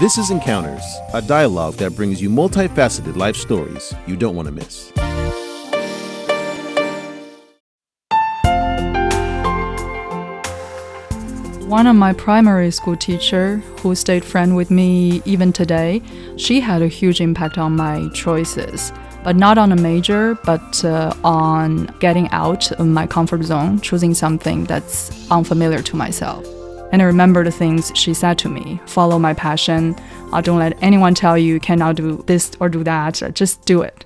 This is Encounters, a dialogue that brings you multifaceted life stories you don't want to miss. One of my primary school teacher who stayed friend with me even today, she had a huge impact on my choices, but not on a major, but uh, on getting out of my comfort zone, choosing something that's unfamiliar to myself. And I remember the things she said to me follow my passion. Uh, don't let anyone tell you you cannot do this or do that. Just do it.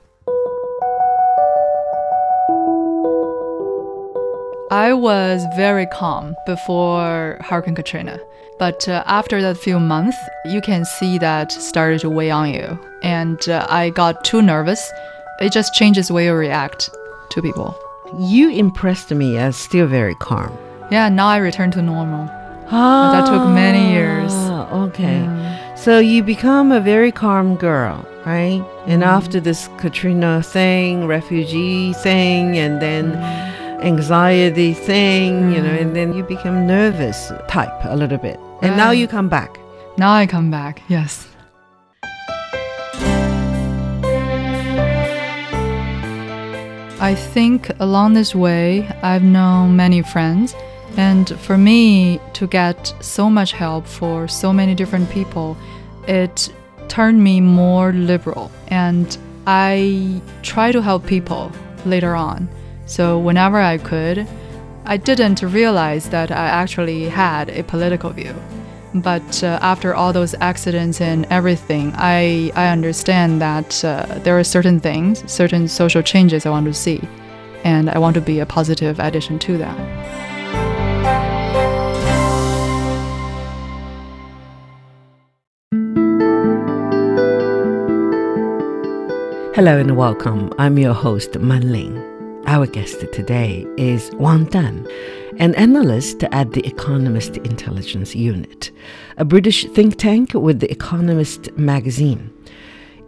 I was very calm before Hurricane Katrina. But uh, after that few months, you can see that started to weigh on you. And uh, I got too nervous. It just changes the way you react to people. You impressed me as still very calm. Yeah, now I return to normal. But that took many years. Ah, Okay. So you become a very calm girl, right? And mm-hmm. after this Katrina thing, refugee thing, and then mm-hmm. anxiety thing, you know, and mm-hmm. then you become nervous type a little bit. And now you come back. Now I come back, yes. I think along this way, I've known many friends. And for me to get so much help for so many different people, it turned me more liberal. And I try to help people later on. So whenever I could, I didn't realize that I actually had a political view. But uh, after all those accidents and everything, I, I understand that uh, there are certain things, certain social changes I want to see. And I want to be a positive addition to that. Hello and welcome. I'm your host, Man Ling. Our guest today is Wang Dan, an analyst at the Economist Intelligence Unit, a British think tank with the Economist magazine.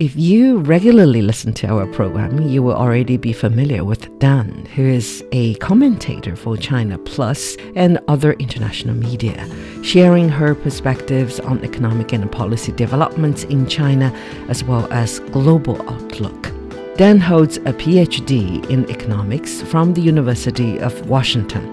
If you regularly listen to our program, you will already be familiar with Dan, who is a commentator for China Plus and other international media, sharing her perspectives on economic and policy developments in China as well as global outlook. Dan holds a PhD in economics from the University of Washington.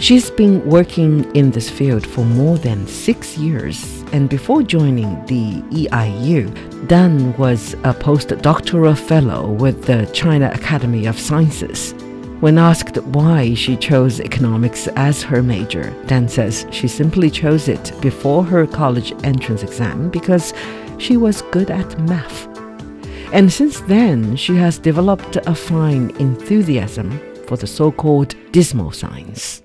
She's been working in this field for more than six years, and before joining the EIU, Dan was a postdoctoral fellow with the China Academy of Sciences. When asked why she chose economics as her major, Dan says she simply chose it before her college entrance exam because she was good at math. And since then, she has developed a fine enthusiasm for the so called dismal science.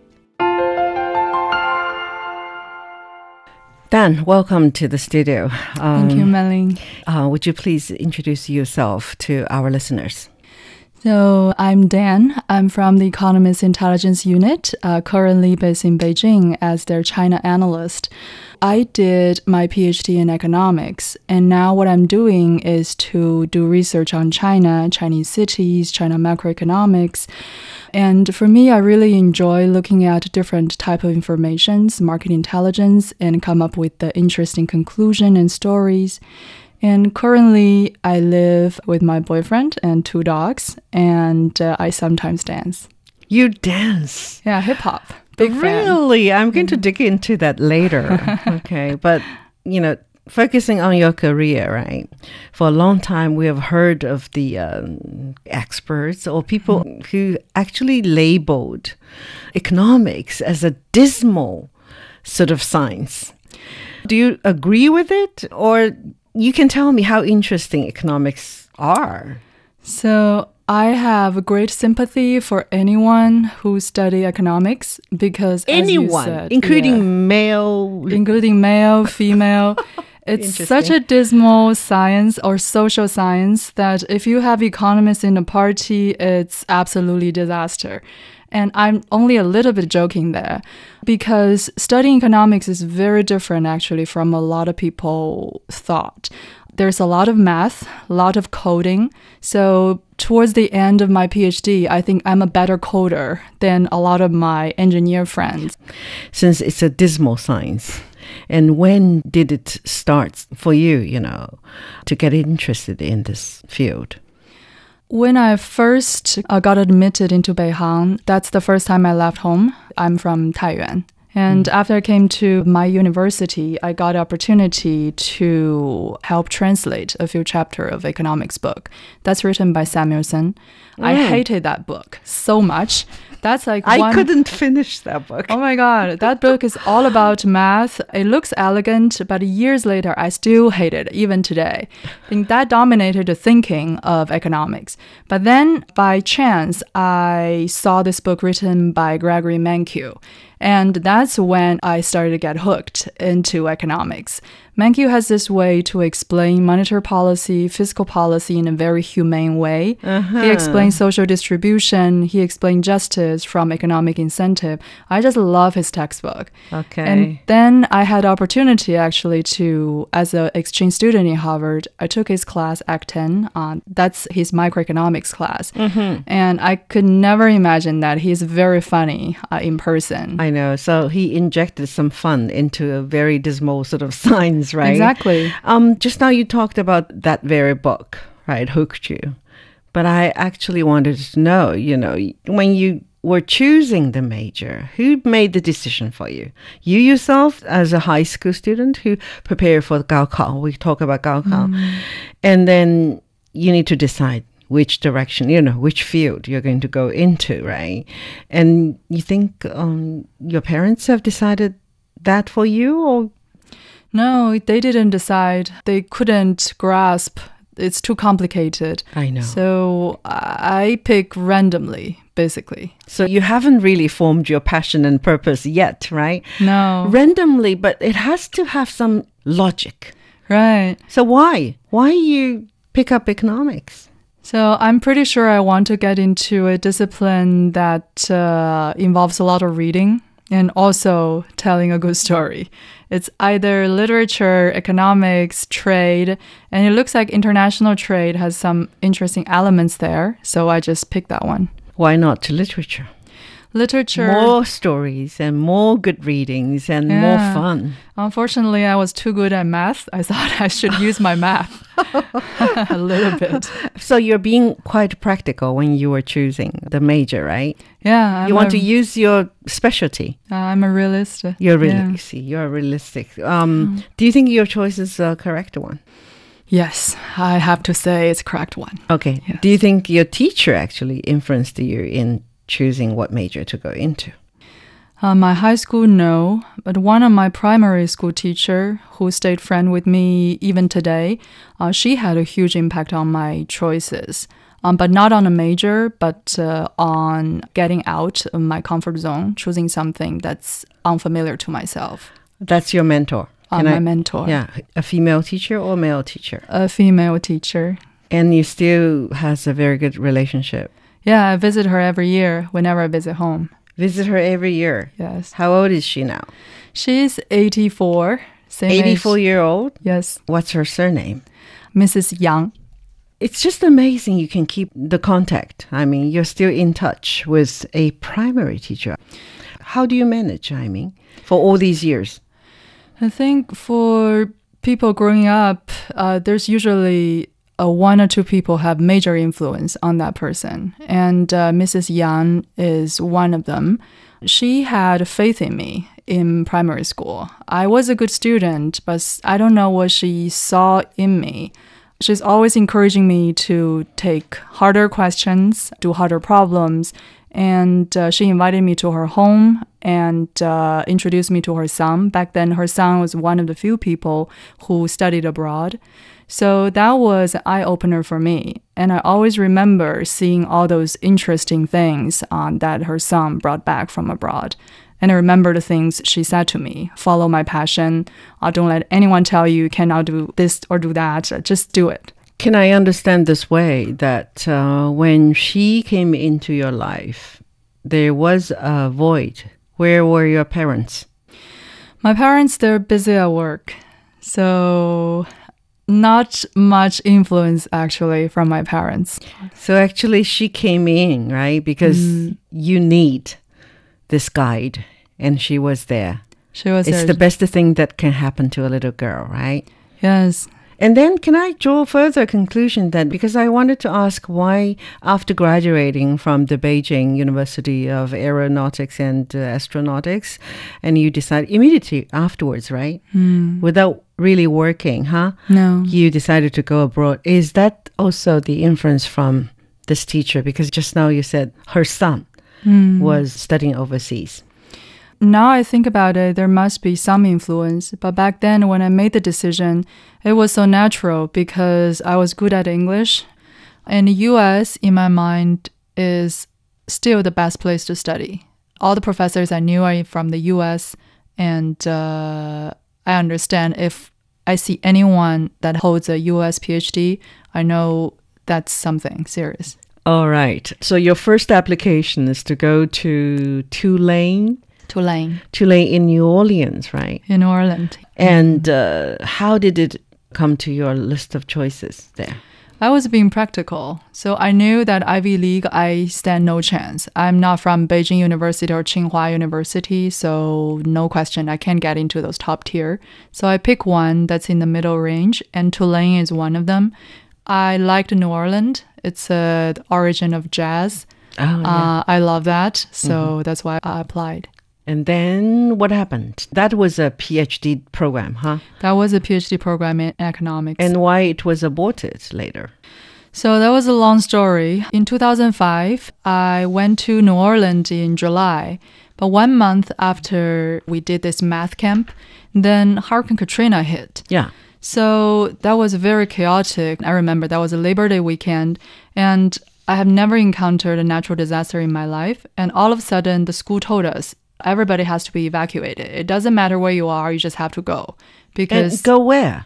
Dan, welcome to the studio. Thank you, Um, Man Ling. uh, would you please introduce yourself to our listeners? So I'm Dan. I'm from the Economist Intelligence Unit, uh, currently based in Beijing as their China analyst. I did my PhD in economics, and now what I'm doing is to do research on China, Chinese cities, China macroeconomics. And for me, I really enjoy looking at different type of informations, market intelligence, and come up with the interesting conclusion and stories. And currently, I live with my boyfriend and two dogs, and uh, I sometimes dance. You dance. Yeah, hip hop. Big fan. really? I'm going to dig into that later. okay. But, you know, focusing on your career, right? For a long time, we have heard of the um, experts or people who actually labeled economics as a dismal sort of science. Do you agree with it? Or you can tell me how interesting economics are. So I have great sympathy for anyone who study economics because as you Anyone, said, including yeah, male. including male, female. It's such a dismal science or social science that if you have economists in a party, it's absolutely disaster. And I'm only a little bit joking there because studying economics is very different actually from a lot of people thought. There's a lot of math, a lot of coding. So towards the end of my PhD, I think I'm a better coder than a lot of my engineer friends. since it's a dismal science. And when did it start for you, you know, to get interested in this field? When I first uh, got admitted into Beihang, that's the first time I left home. I'm from Taiyuan. And hmm. after I came to my university, I got opportunity to help translate a few chapter of economics book. That's written by Samuelson. I hated that book so much. That's like I one, couldn't finish that book. Oh my god, that book is all about math. It looks elegant, but years later, I still hate it, even today. I think that dominated the thinking of economics. But then, by chance, I saw this book written by Gregory Mankiw. And that's when I started to get hooked into economics. Mankiw has this way to explain monetary policy, fiscal policy in a very humane way. He explains social distribution, he explains justice from economic incentive. I just love his textbook. Okay. And then I had opportunity actually to, as an exchange student in Harvard, I took his class Ec 10. Uh, that's his microeconomics class. And I could never imagine that he's very funny uh, in person. I know. So he injected some fun into a very dismal sort of science, right? Exactly. Um, just now you talked about that very book, right? Hooked you. But I actually wanted to know, you know, when you were choosing the major, who made the decision for you? You yourself, as a high school student who prepared for the Gaokao, we talk about Gaokao, and then you need to decide which direction, you know, which field you're going to go into, right? And you think um, your parents have decided that for you, or No, they didn't decide. They couldn't grasp. It's too complicated. I know. So I pick randomly, basically. So you haven't really formed your passion and purpose yet, right? No. Randomly, but it has to have some logic. Right. So why? Why you pick up economics? So I'm pretty sure I want to get into a discipline that uh, involves a lot of reading and also telling a good story. It's either literature, economics, trade, and it looks like international trade has some interesting elements there. So I just picked that one. Why not to literature? Literature. More stories and more good readings and more fun. Unfortunately, I was too good at math. I thought I should use my math a little bit. So you're being quite practical when you were choosing the major, right? Yeah, I'm you want a, to use your specialty. I'm a realist. You're Yeah. you're realistic. Um, Do you think your choice is a correct one? Yes, I have to say it's correct one. Okay. Yes. Do you think your teacher actually influenced you in choosing what major to go into? Uh, my high school, no, but one of my primary school teacher who stayed friend with me even today, uh, she had a huge impact on my choices. Um, but not on a major, but uh, on getting out of my comfort zone, choosing something that's unfamiliar to myself. That's your mentor. Uh, Can my I- mentor, Yeah, a female teacher or a male teacher, a female teacher. and you still has a very good relationship. Yeah, I visit her every year whenever I visit home. Visit her every year. Yes, How old is she now? she's 84. Same age. Eighty-four year old. Yes, What's her surname? Mrs. Yang. It's just amazing you can keep the contact. I mean, you're still in touch with a primary teacher. How do you manage? I mean, for all these years. I think for people growing up, uh, there's usually uh, one or two people have major influence on that person, and uh, Mrs. Yang is one of them. She had faith in me in primary school. I was a good student, but I don't know what she saw in me. She's always encouraging me to take harder questions, do harder problems, and uh, she invited me to her home and uh, introduced me to her son. Back then, her son was one of the few people who studied abroad. So that was an eye opener for me. And I always remember seeing all those interesting things um, that her son brought back from abroad. And I remember the things she said to me follow my passion. Uh, don't let anyone tell you you cannot do this or do that. Just do it. Can I understand this way that uh, when she came into your life, there was a void? Where were your parents? My parents, they're busy at work. So, not much influence actually from my parents. So actually, she came in, right? Because mm. you need this guide, and she was there. She was It's there. the best thing that can happen to a little girl, right? yes. And then, can I draw further conclusion then? Because I wanted to ask why, after graduating from the Beijing University of Aeronautics and uh, Astronautics, and you decided immediately afterwards, right, without really working, huh? No. You decided to go abroad. Is that also the inference from this teacher? Because just now you said her son was studying overseas. Now I think about it, there must be some influence. But back then, when I made the decision, it was so natural because I was good at English. And the US, in my mind, is still the best place to study. All the professors I knew are from the US, and uh, I understand if I see anyone that holds a US PhD, I know that's something serious. All right. So your first application is to go to Tulane, Tulane Tulane in New Orleans, right? in New Orleans. And uh, how did it come to your list of choices there? I was being practical. So I knew that Ivy League, I stand no chance. I'm not from Beijing University or Tsinghua University, so no question, I can't get into those top tier. So I pick one that's in the middle range, and Tulane is one of them. I liked New Orleans. It's uh, the origin of jazz. Oh, Uh, I love that, so that's why I applied. And then what happened? That was a PhD program, huh? That was a PhD program in economics. And why it was aborted later? So that was a long story. In 2005, I went to New Orleans in July. But one month after we did this math camp, then Hurricane Katrina hit. Yeah. So that was very chaotic. I remember that was a Labor Day weekend, and I have never encountered a natural disaster in my life. And all of a sudden, the school told us everybody has to be evacuated. It doesn't matter where you are, you just have to go. Because And go where?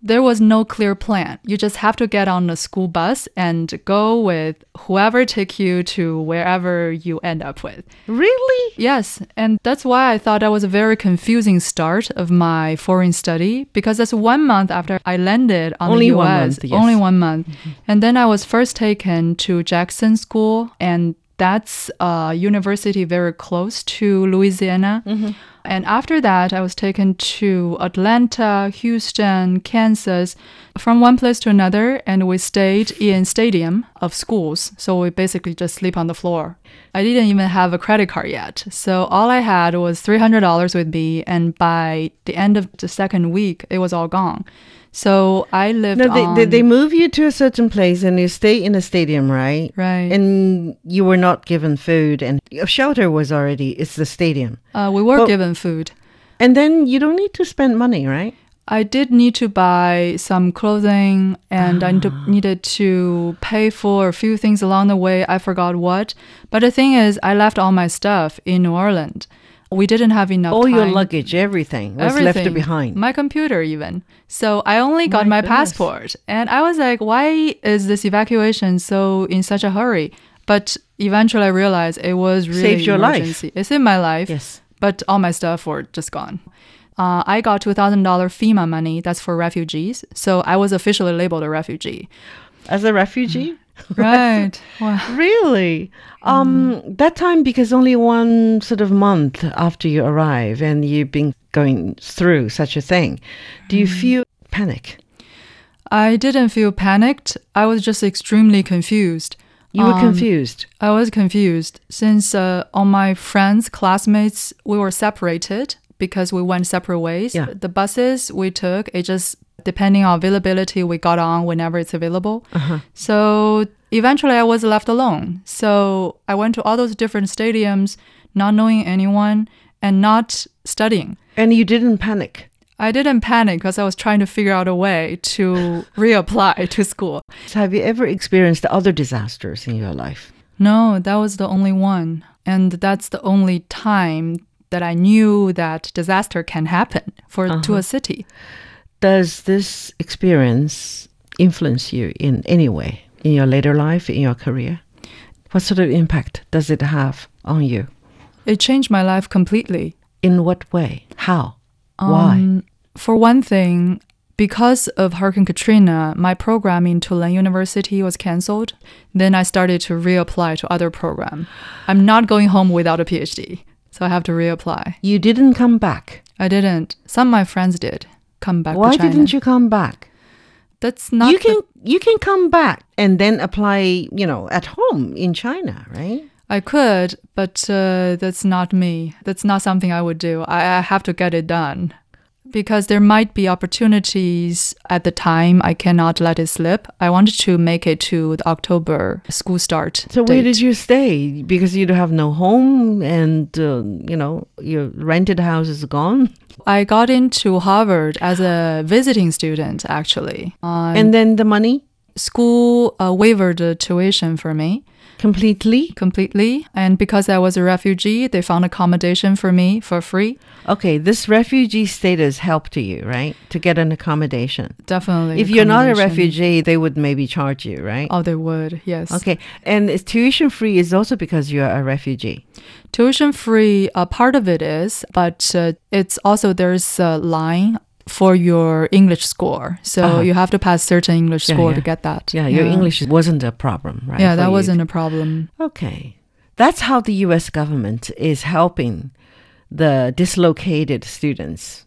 there was no clear plan. You just have to get on a school bus and go with whoever take you to wherever you end up with. Really? Yes, and that's why I thought that was a very confusing start of my foreign study because that's one month after I landed on Only the US. one month, yes. Only one month. And then I was first taken to Jackson School and that's a university very close to Louisiana. Mm-hmm. And after that, I was taken to Atlanta, Houston, Kansas, from one place to another, and we stayed in stadium of schools. So we basically just sleep on the floor. I didn't even have a credit card yet. So all I had was $300 with me, and by the end of the second week, it was all gone. So I lived No, they, on they, they move you to a certain place and you stay in a stadium, right? right. And you were not given food and a shelter was already, it's the stadium. uh, we were Well- given food. And then you don't need to spend money, right? I did need to buy some clothing and I needed to pay for a few things along the way. I forgot what. But the thing is, I left all my stuff in New Orleans. We didn't have enough All your luggage, everything was left behind. My computer, even. So I only got My my, passport. And I was like, why is this evacuation so in such a hurry? But eventually I realized it was really Saved your life. emergency. It saved my life Yes. but all my stuff were just gone. Uh, I got $2,000 FEMA money. That's for refugees. So I was officially labeled a refugee. As a refugee? Right. wow. Really? Um, that time, because only one sort of month after you arrive and you've been going through such a thing, do you feel panic? I didn't feel panicked. I was just extremely confused. You were Um, confused. I was confused since uh, all my friends, classmates, we were separated because we went separate ways. Yeah. The buses we took, it just depending on availability, we got on whenever it's available. Uh-huh. So eventually, I was left alone. So I went to all those different stadiums, not knowing anyone and not studying. And you didn't panic. I didn't panic because I was trying to figure out a way to reapply to school. So have you ever experienced other disasters in your life? No, that was the only one. And that's the only time that I knew that disaster can happen for to a city. Does this experience influence you in any way in your later life, in your career? What sort of impact does it have on you? It changed my life completely. In what way? How? Why? Um, for one thing, because of Hurricane Katrina, my program in Tulane University was canceled. Then I started to reapply to other program. I'm not going home without a PhD. so I have to reapply. You didn't come back. I didn't. Some of my friends did come back. Why to China. didn't you come back? That's not. you can you can come back and then apply, you know, at home in China, right? I could, but uh, that's not me. That's not something I would do. I, I have to get it done. Because there might be opportunities at the time, I cannot let it slip. I wanted to make it to the October school start. So where date. did you stay? Because you have no home, and uh, you know your rented house is gone. I got into Harvard as a visiting student, actually. Uh, and then the money school uh, waived the tuition for me. Completely. completely. And because I was a refugee, they found accommodation for me for free. Okay, this refugee status helped you, right, to get an accommodation. Definitely. If you're not a refugee, they would maybe charge you, right? Oh, they would, yes. Okay, and it's tuition free is also because you're a refugee. Tuition free, a part of it is, but uh, it's also there's a line for your English score. So Uh-huh. you have to pass certain English Yeah, score yeah. to get that. Yeah, your English wasn't a problem, right? Yeah, that wasn't a problem. Okay. That's how the US government is helping the dislocated students,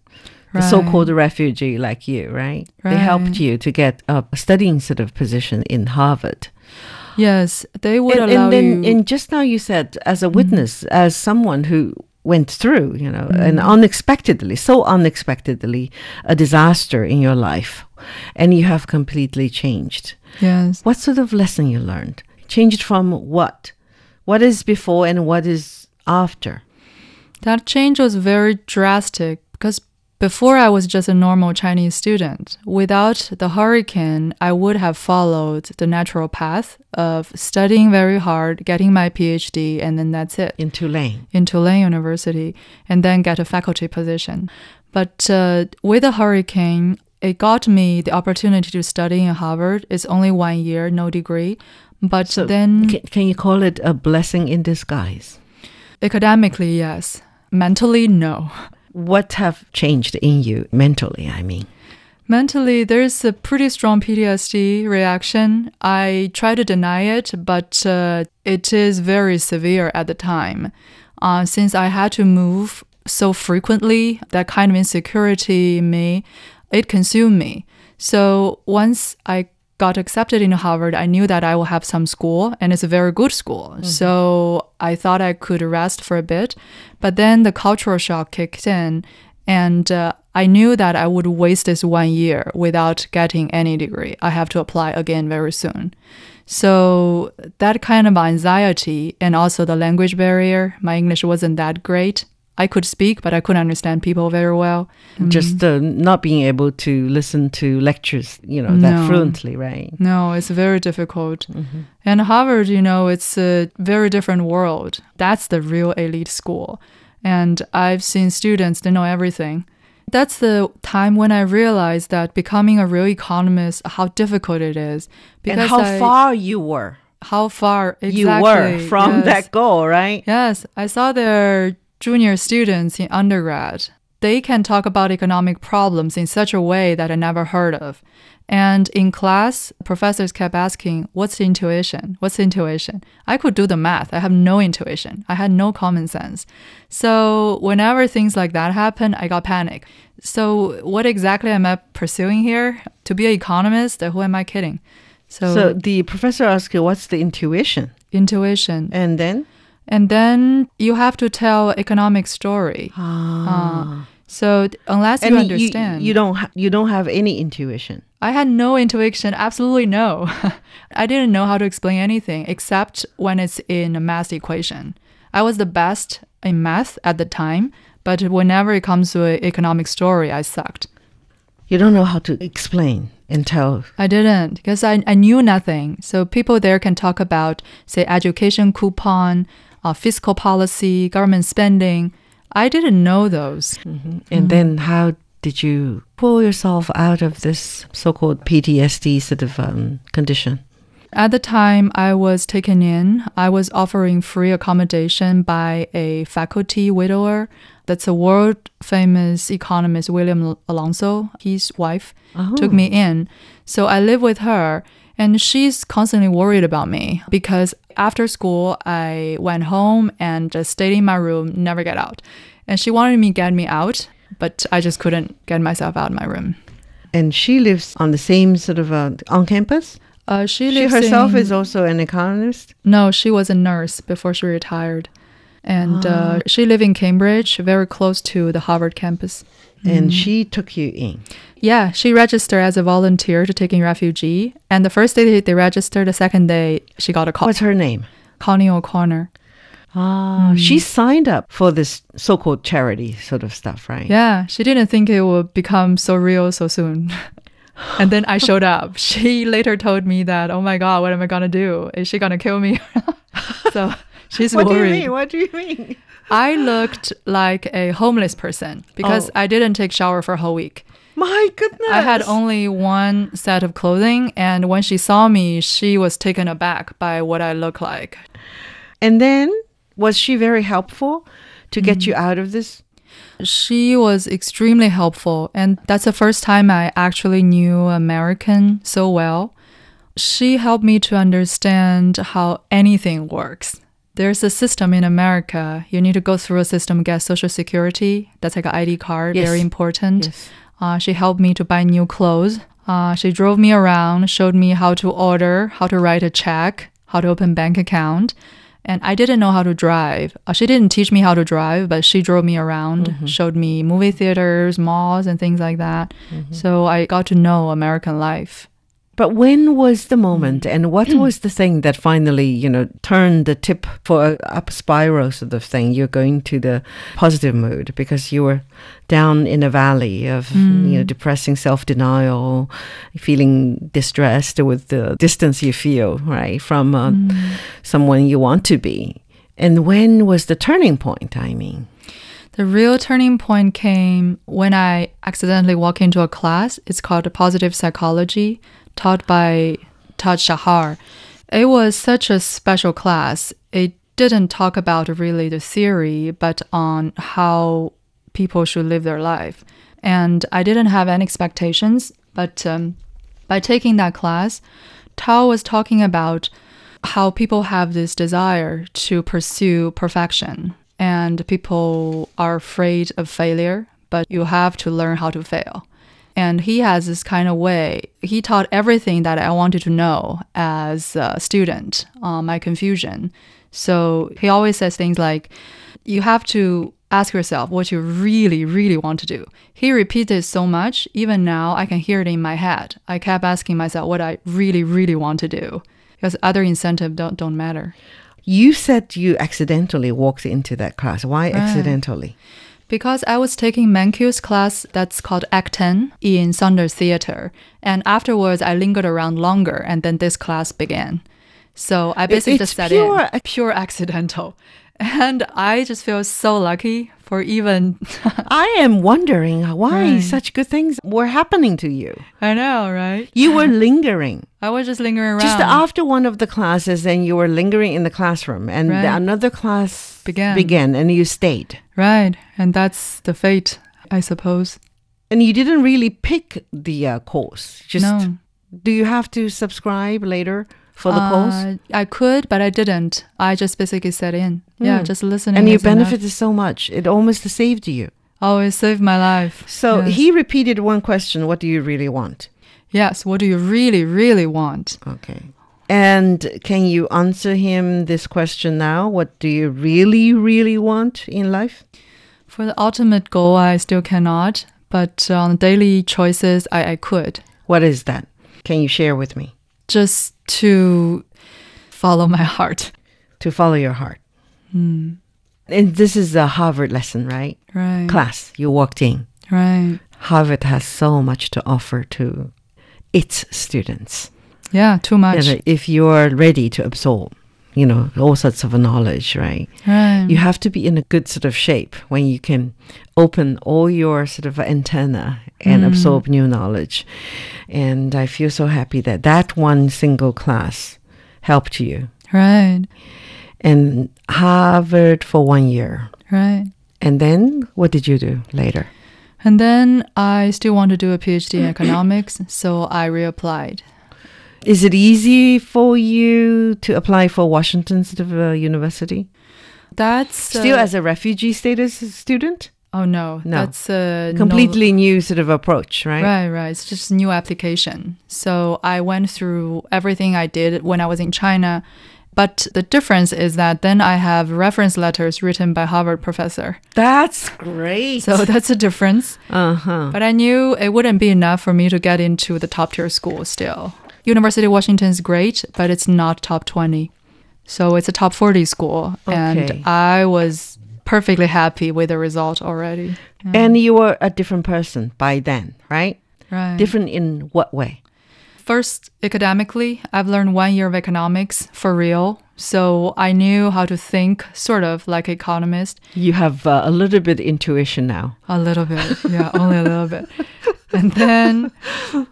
the so called refugee like you, right? They helped you to get a studying sort of position in Harvard. Yes, they would and, allow and then you. and just now you said as a witness, as someone who went through, you know, and Mm-hmm. unexpectedly, so unexpectedly, a disaster in your life, and you have completely changed. yes. What sort of lesson you learned? Changed from what? What is before and what is after? That change was very drastic because before I was just a normal Chinese student. Without the hurricane, I would have followed the natural path of studying very hard, getting my PhD, and then that's it in Tulane. in Tulane University, and then get a faculty position. But uh, with the hurricane, it got me the opportunity to study in Harvard. It's only one year, no degree. But So then can, can you call it a blessing in disguise? academically, yes. Mentally, no. What have changed in you mentally? I mean, Mentally, there's a pretty strong PTSD reaction. I try to deny it, but uh, it is very severe at the time. Uh, since I had to move so frequently, that kind of insecurity in me, it consumed me. So once I got accepted into Harvard, I knew that I will have some school, and it's a very good school. So I thought I could rest for a bit, but then the cultural shock kicked in, and uh, I knew that I would waste this one year without getting any degree. I have to apply again very soon. So that kind of anxiety and also the language barrier, my English wasn't that great. I could speak, but I couldn't understand people very well. just uh, not being able to listen to lectures, you know, that No. fluently, right? No, it's very difficult. And Harvard, you know, it's a very different world. That's the real elite school. And I've seen students, they know everything. That's the time when I realized that becoming a real economist, how difficult it is. and how I- far you were. how far exactly You were from yes. that goal, right? Yes, I saw their junior students in undergrad. They can talk about economic problems in such a way that I never heard of. And in class, professors kept asking, What's the intuition? What's the intuition? I could do the math. I have no intuition. I had no common sense. So, whenever things like that happen, I got panic. So, what exactly am I pursuing here? To be an economist? Who am I kidding? So, So the professor asked you, what's the intuition? intuition. And then? And then you have to tell economic story. Uh, so unless you And understand, You, don't, ha- you don't have any intuition. I had no intuition, absolutely no. I didn't know how to explain anything except when it's in a math equation. I was the best in math at the time, but whenever it comes to an economic story, I sucked. You don't know how to explain and tell. I didn't because I, I knew nothing. So people there can talk about, say, education coupon, uh, fiscal policy, government spending. I didn't know those. Mm-hmm. And then how did you pull yourself out of this so-called PTSD sort of um, condition? At the time I was taken in, I was offering free accommodation by a faculty widower. That's a world famous economist, William Alonso. His wife took me in. So I lived with her. And she's constantly worried about me because after school, I went home and just stayed in my room, never get out. And she wanted me to get me out, but I just couldn't get myself out of my room. And she lives on the same sort of uh, on campus. Uh, she She herself in- is also an economist. No, she was a nurse before she retired. And uh, she lived in Cambridge, very close to the Harvard campus. And she took you in. Yeah, she registered as a volunteer to taking refugee. And the first day they- they registered, the second day she got a call. What's her name? Connie O'Connor. Ah, she signed up for this so-called charity sort of stuff, right? Yeah, she didn't think it would become so real so soon. and then I showed up. She later told me that, oh my God, what am I going to do? Is she going to kill me? so she's What do you mean? What do you mean? I looked like a homeless person because Oh. I didn't take shower for a whole week. My goodness. I had only one set of clothing, and when she saw me, she was taken aback by what I look like. And then was she very helpful to get mm-hmm. you out of this? She was extremely helpful, and that's the first time I actually knew American so well. She helped me to understand how anything works. There's a system in America. You need to go through a system, get Social Security. That's like an ID card, Yes. very important. Yes. Uh, she helped me to buy new clothes. Uh, she drove me around, showed me how to order, how to write a check, how to open bank account. And I didn't know how to drive. Uh, she didn't teach me how to drive, but she drove me around, showed me movie theaters, malls, and things like that. So I got to know American life. But when was the moment and what hmm. was the thing that finally, you know, turned the tip for a up spiral sort of thing? You're going to the positive mood because you were down in a valley of, you know, hmm. depressing self denial, feeling distressed with the distance you feel, right, from uh, hmm. someone you want to be. And when was the turning point? I mean, The real turning point came when I accidentally walked into a class. It's called Positive Psychology, taught by Tal Shahar. It was such a special class. It didn't talk about really the theory, but on how people should live their life. And I didn't have any expectations, but um, by taking that class, Tal was talking about how people have this desire to pursue perfection and people are afraid of failure, but you have to learn how to fail. And he has this kind of way. He taught everything that I wanted to know as a student, uh, my confusion. So he always says things like, you have to ask yourself what you really, really want to do. He repeated so much, even now I can hear it in my head. I kept asking myself what I really, really want to do because other incentives don't, don't matter. you said you accidentally walked into that class. Why accidentally? Because I was taking Mankiw's class that's called Ec 10 in Saunders Theatre. And afterwards, I lingered around longer, and then this class began. So I basically it's just sat pure in. Pure accidental. And I just feel so lucky for even. I am wondering why Right. such good things were happening to you. I know, right? You were lingering. I was just lingering around. Just after one of the classes, and you were lingering in the classroom, and Right. another class Began. began, and you stayed. Right. And that's the fate, I suppose. And you didn't really pick the uh, course. Just no. do you have to subscribe later for the course? Uh, I could, but I didn't. I just basically sat in. Yeah, Mm. just listening. And you is enough. benefited so much. It almost saved you. Oh, it saved my life. So Yes. he repeated one question What do you really want? Yes. What do you really, really want? Okay. And can you answer him this question now? What do you really, really want in life? For the ultimate goal, I still cannot, but on daily choices, I, I could. What is that? Can you share with me? Just to follow my heart. To follow your heart. Hmm. And this is a Harvard lesson, right? Right. Class, you walked in. Right. Harvard has so much to offer to its students. Yeah, too much. And if you're ready to absorb, you know, all sorts of knowledge, right? Right. You have to be in a good sort of shape when you can open all your sort of antenna and Mm. absorb new knowledge. And I feel so happy that that one single class helped you. right. And Harvard for one year. Right. And then what did you do later? And then I still want to do a PhD in economics, so I reapplied. Is it easy for you to apply for Washington State uh, University? That's Still uh, as a refugee status student? oh no, No. that's a Completely new sort of approach, right? Right, right. It's just a new application. So I went through everything I did when I was in China. But the difference is that then I have reference letters written by Harvard professor. That's great. So that's a difference. uh huh. But I knew it wouldn't be enough for me to get into the top tier school still. University of Washington is great, but it's not top 20. So it's a top 40 school. Okay. And I was perfectly happy with the result already. And you were a different person by then, right? Right. Different in what way? First, academically, I've learned one year of economics for real. So I knew how to think sort of like economist. You have uh, a little bit intuition now. A little bit. Yeah, only a little bit. And then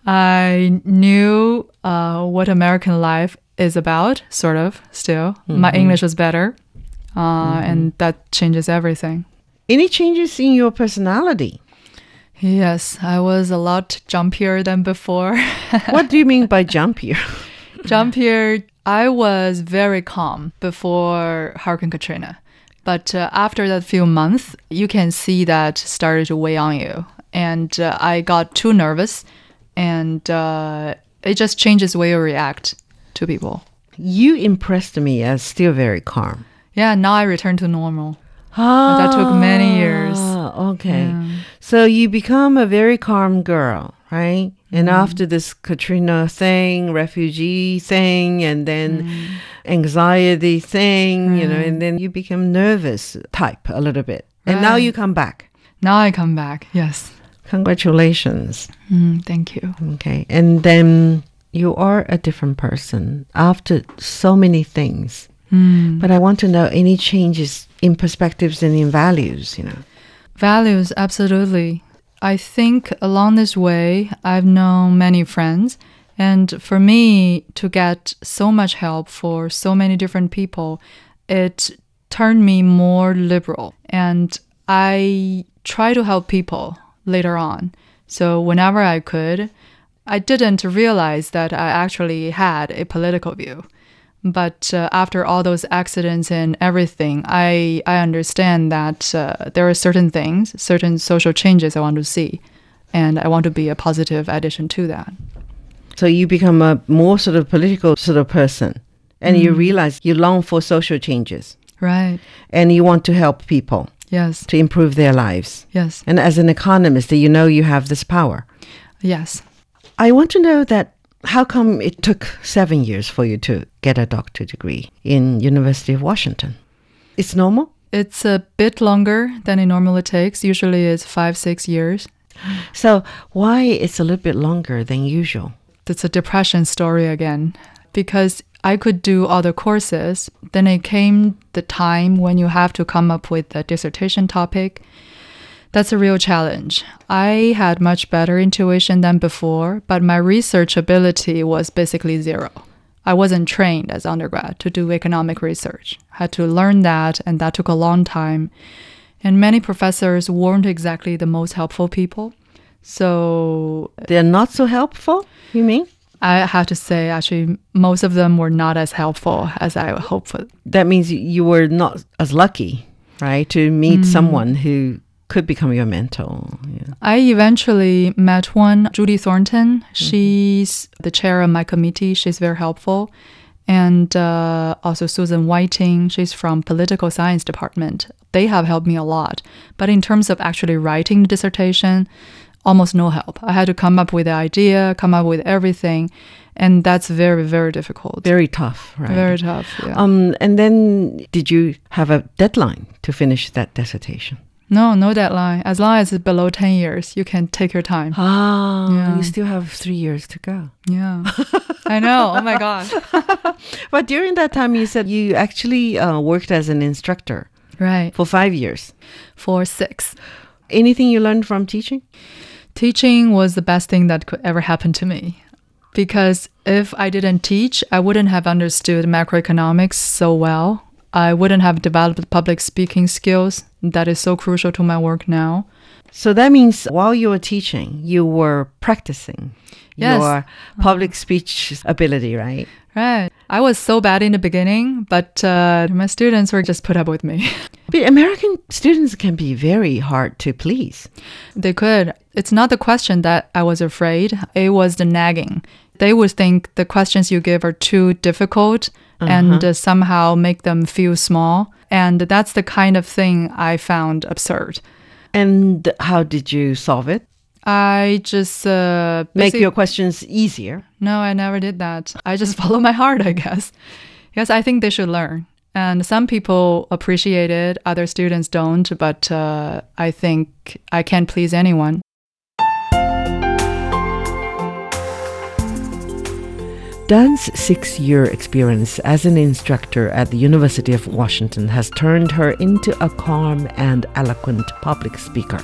I knew uh, what American life is about, sort of, still. My English was better. Uh, And that changes everything. Any changes in your personality? Yes, I was a lot jumpier than before. what do you mean by jumpier? jumpier, I was very calm before Hurricane Katrina. But uh, after that few months, you can see that started to weigh on you. And uh, I got too nervous, and uh, it just changes the way you react to people. You impressed me as still very calm. Yeah, now I return to normal. That took many years. Ah, Okay. So you become a very calm girl, right? And Mm-hmm. after this Katrina thing, refugee thing, and then Mm. anxiety thing, you know, and then you become nervous type a little bit. And now you come back. Now I come back. Yes. Congratulations. Mm, thank you. Okay. And then you are a different person after so many things. Mm. But I want to know any changes in perspectives and in values, you know. Values, absolutely. I think along this way, I've known many friends. And for me to get so much help for so many different people, it turned me more liberal. And I try to help people later on. So whenever I could, I didn't realize that I actually had a political view. But uh, after all those accidents and everything, I, I understand that uh, there are certain things, certain social changes I want to see. And I want to be a positive addition to that. So you become a more sort of political sort of person and you realize you long for social changes Right. and you want to help people Yes. to improve their lives. Yes. And as an economist, you know you have this power. Yes. I want to know that how come it took 7 years for you to get a doctorate degree in University of Washington? It's normal? It's a bit longer than it normally takes. Usually it's five, six years. So why it's a little bit longer than usual? It's a depression story again because I could do other courses. Then it came the time when you have to come up with a dissertation topic. That's a real challenge. I had much better intuition than before, but my research ability was basically zero. I wasn't trained as undergrad to do economic research. Had to learn that, and that took a long time. And many professors weren't exactly the most helpful people. So They're not so helpful, you mean? I have to say, actually, most of them were not as helpful as I hoped for. That means you- you were not as lucky, right, to meet mm. someone who could become your mentor. Yeah. I eventually met one, Judy Thornton. She's the chair of my committee. She's very helpful. And uh, also Susan Whiting, she's from political science department. They have helped me a lot. But in terms of actually writing the dissertation, almost no help. I had to come up with the idea, come up with everything. And that's very, very difficult. Very tough, right? Very tough. Yeah. Um, and then did you have a deadline to finish that dissertation? No, no deadline. As long as it's below 10 years, you can take your time. Ah, Yeah. you still have three years to go. Yeah. I know. Oh my God. But during that time, you said you actually uh, worked as an instructor Right. for five years. For six. Anything you learned from teaching? Teaching was the best thing that could ever happen to me. Because if I didn't teach, I wouldn't have understood macroeconomics so well. I wouldn't have developed public speaking skills that is so crucial to my work now. So that means while you were teaching, you were practicing Yes. your public speech ability, right? Right. I was so bad in the beginning, but uh, my students were just put up with me. But American students can be very hard to please. they could. It's not the question that I was afraid, it was the nagging. They would think the questions you give are too difficult and uh, somehow make them feel small. And that's the kind of thing I found absurd. And how did you solve it? I just uh, Make your questions easier. No, I never did that. I just follow my heart, I guess. Yes, I think they should learn. And some people appreciate it, other students don't, but uh, I think I can't please anyone. Dan's six year experience as an instructor at the University of Washington has turned her into a calm and eloquent public speaker.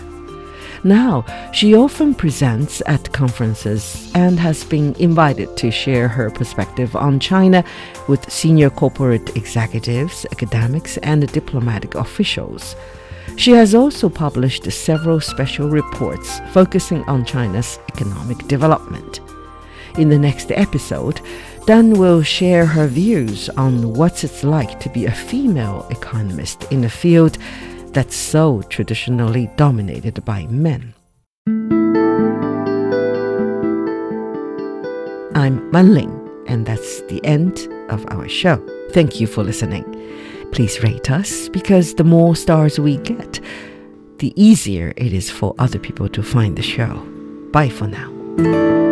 Now, she often presents at conferences and has been invited to share her perspective on China with senior corporate executives, academics, and diplomatic officials. She has also published several special reports focusing on China's economic development. In the next episode, Dan will share her views on what it's like to be a female economist in a field that's so traditionally dominated by men. I'm Man Ling, and that's the end of our show. Thank you for listening. Please rate us because the more stars we get, the easier it is for other people to find the show. Bye for now.